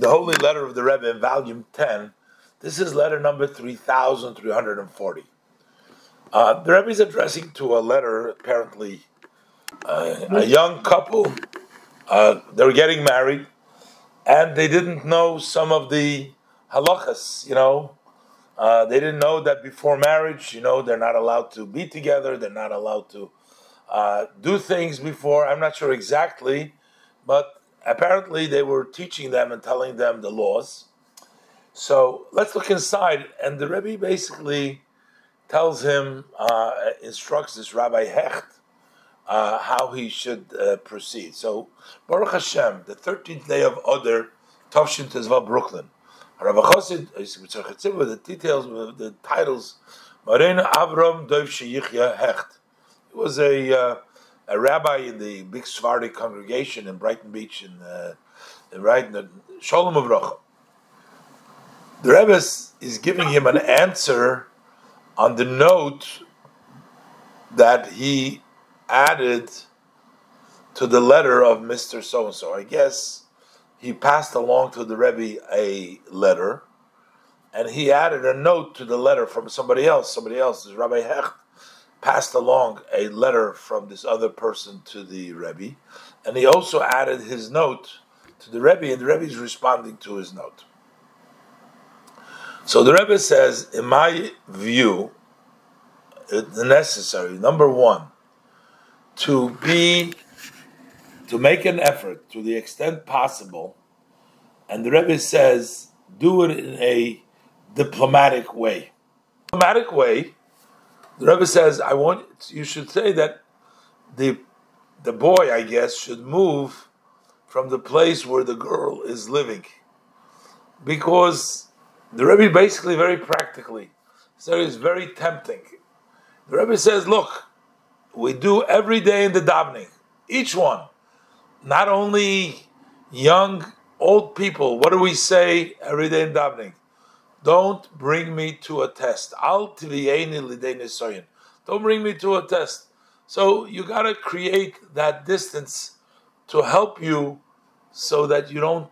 the Holy Letter of the Rebbe in volume 10. This is letter number 3340. Uh, the Rebbe is addressing to a letter, apparently, uh, a young couple. Uh, they were getting married, and they didn't know some of the halachas, you know. Uh, they didn't know that before marriage, you know, they're not allowed to be together, they're not allowed to uh, do things before. I'm not sure exactly, but apparently they were teaching them and telling them the laws. So let's look inside, and the Rebbe basically tells him, uh, instructs this Rabbi Hecht uh, how he should uh, proceed. So Baruch Hashem, the 13th day of Adar, Tavshin Tezva, Brooklyn. Rabbi Chosid, with the details, the titles, Moreinu Avram Dov Sheyichya Hecht. He was a uh, a rabbi in the big Sephardic congregation in Brighton Beach in, uh, in right in the Shalom Avrocha. The Rebbe is giving him an answer on the note that he added to the letter of Mr. So and so. I guess he passed along to the Rebbe a letter, and he added a note to the letter from somebody else. Somebody else is Rabbi Hecht passed along a letter from this other person to the Rebbe, and he also added his note to the Rebbe, and the Rebbe is responding to his note. So the Rebbe says, in my view, it's necessary, number one, to be, to make an effort to the extent possible, and the Rebbe says, do it in a diplomatic way. Diplomatic way the Rebbe says, "I want you should say that the the boy, I guess, should move from the place where the girl is living, because the Rebbe basically very practically so it's very tempting. The Rebbe says, "Look, we do every day in the davening, each one, not only young, old people. What do we say every day in davening? Don't bring me to a test. Don't bring me to a test. So you got to create that distance to help you so that you don't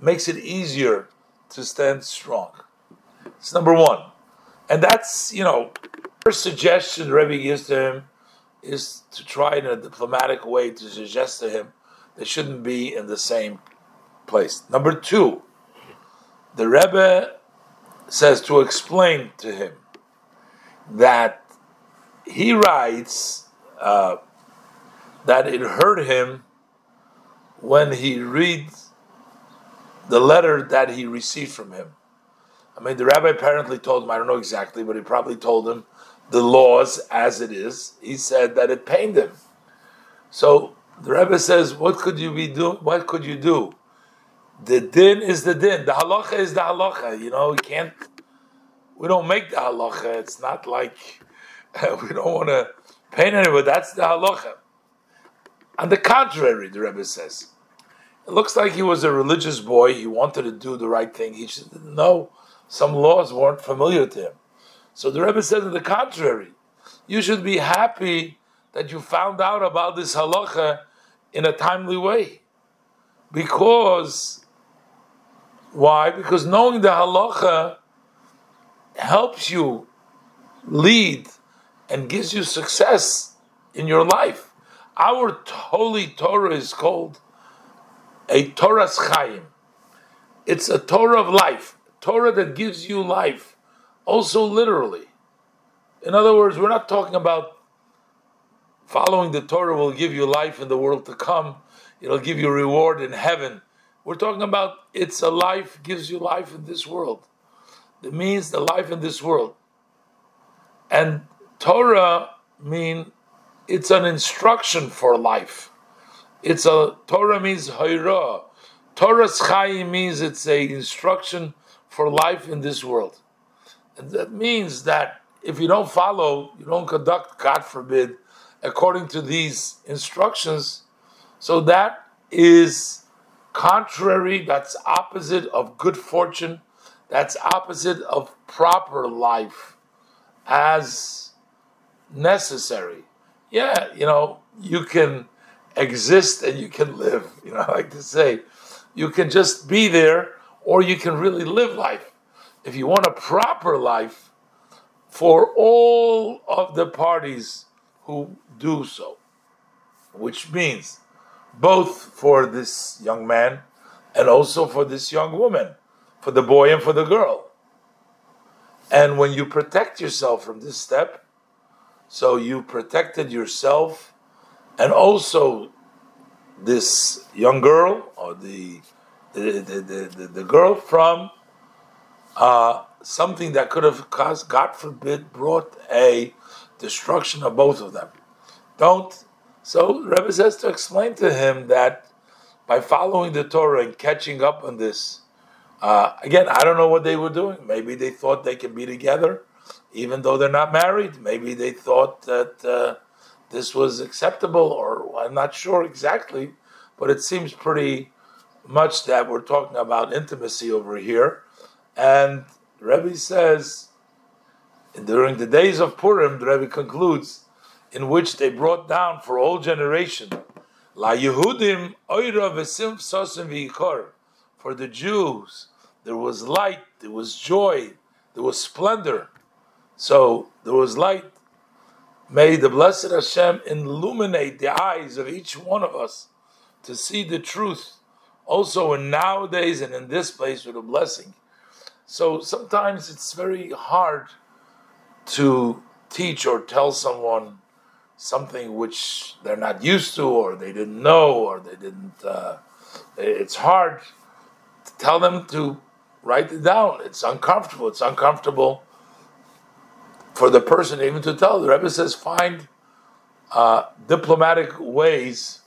makes it easier to stand strong. It's number one. And that's, you know, first suggestion Rebbe gives to him is to try in a diplomatic way to suggest to him they shouldn't be in the same place. Number two, the Rebbe says to explain to him that he writes uh, that it hurt him when he reads the letter that he received from him. I mean, the rabbi apparently told him, I don't know exactly, but he probably told him the laws as it is. He said that it pained him. So the rabbi says, What could you be doing? What could you do? The din is the din. The halacha is the halacha. You know, we can't. We don't make the halacha. It's not like we don't want to paint anyone. That's the halacha. On the contrary, the Rebbe says, it looks like he was a religious boy. He wanted to do the right thing. He just didn't know some laws weren't familiar to him. So the Rebbe says, on the contrary, you should be happy that you found out about this halacha in a timely way, because why? Because knowing the halacha helps you lead and gives you success in your life. Our holy Torah is called a Toras Chaim. It's a Torah of life, Torah that gives you life, also literally. In other words, we're not talking about following the Torah will give you life in the world to come, it'll give you reward in heaven. We're talking about it's a life, gives you life in this world. It means the life in this world. And Torah mean it's an instruction for life. It's a Torah means Hora'ah. Torah's means it's a instruction for life in this world. And that means that if you don't follow, you don't conduct, God forbid, according to these instructions, so that is contrary, that's opposite of good fortune, that's opposite of proper life as necessary. Yeah, you know, you can exist and you can live. You know, I like to say, you can just be there, or you can really live life. If you want a proper life for all of the parties who do so, which means both for this young man and also for this young woman, for the boy and for the girl. And when you protect yourself from this step, so you protected yourself and also this young girl or the the, the, the, the girl from uh, something that could have caused, God forbid, brought a destruction of both of them. Don't. So Rebbe says to explain to him that by following the Torah and catching up on this, uh, again, I don't know what they were doing. Maybe they thought they could be together, even though they're not married. Maybe they thought that uh, this was acceptable, or I'm not sure exactly, but it seems pretty much that we're talking about intimacy over here. And Rebbe says, during the days of Purim, the Rebbe concludes, in which they brought down for all generation, La Yehudim oira v'sim sosim v'ikor. For the Jews, there was light, there was joy, there was splendor. So there was light. May the blessed Hashem illuminate the eyes of each one of us to see the truth, also in nowadays and in this place with a blessing. So sometimes it's very hard to teach or tell someone something which they're not used to, or they didn't know, or they didn't. Uh, it's hard to tell them to write it down. It's uncomfortable. It's uncomfortable for the person even to tell. The Rebbe says find uh, diplomatic ways.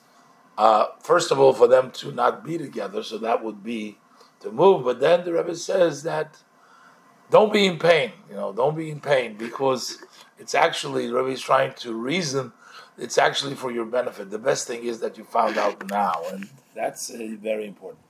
Uh, first of all, for them to not be together, so that would be to move. But then the Rebbe says that don't be in pain. You know, don't be in pain because it's actually Rebbe is trying to reason. It's actually for your benefit. The best thing is that you found out now, and that's uh, very important.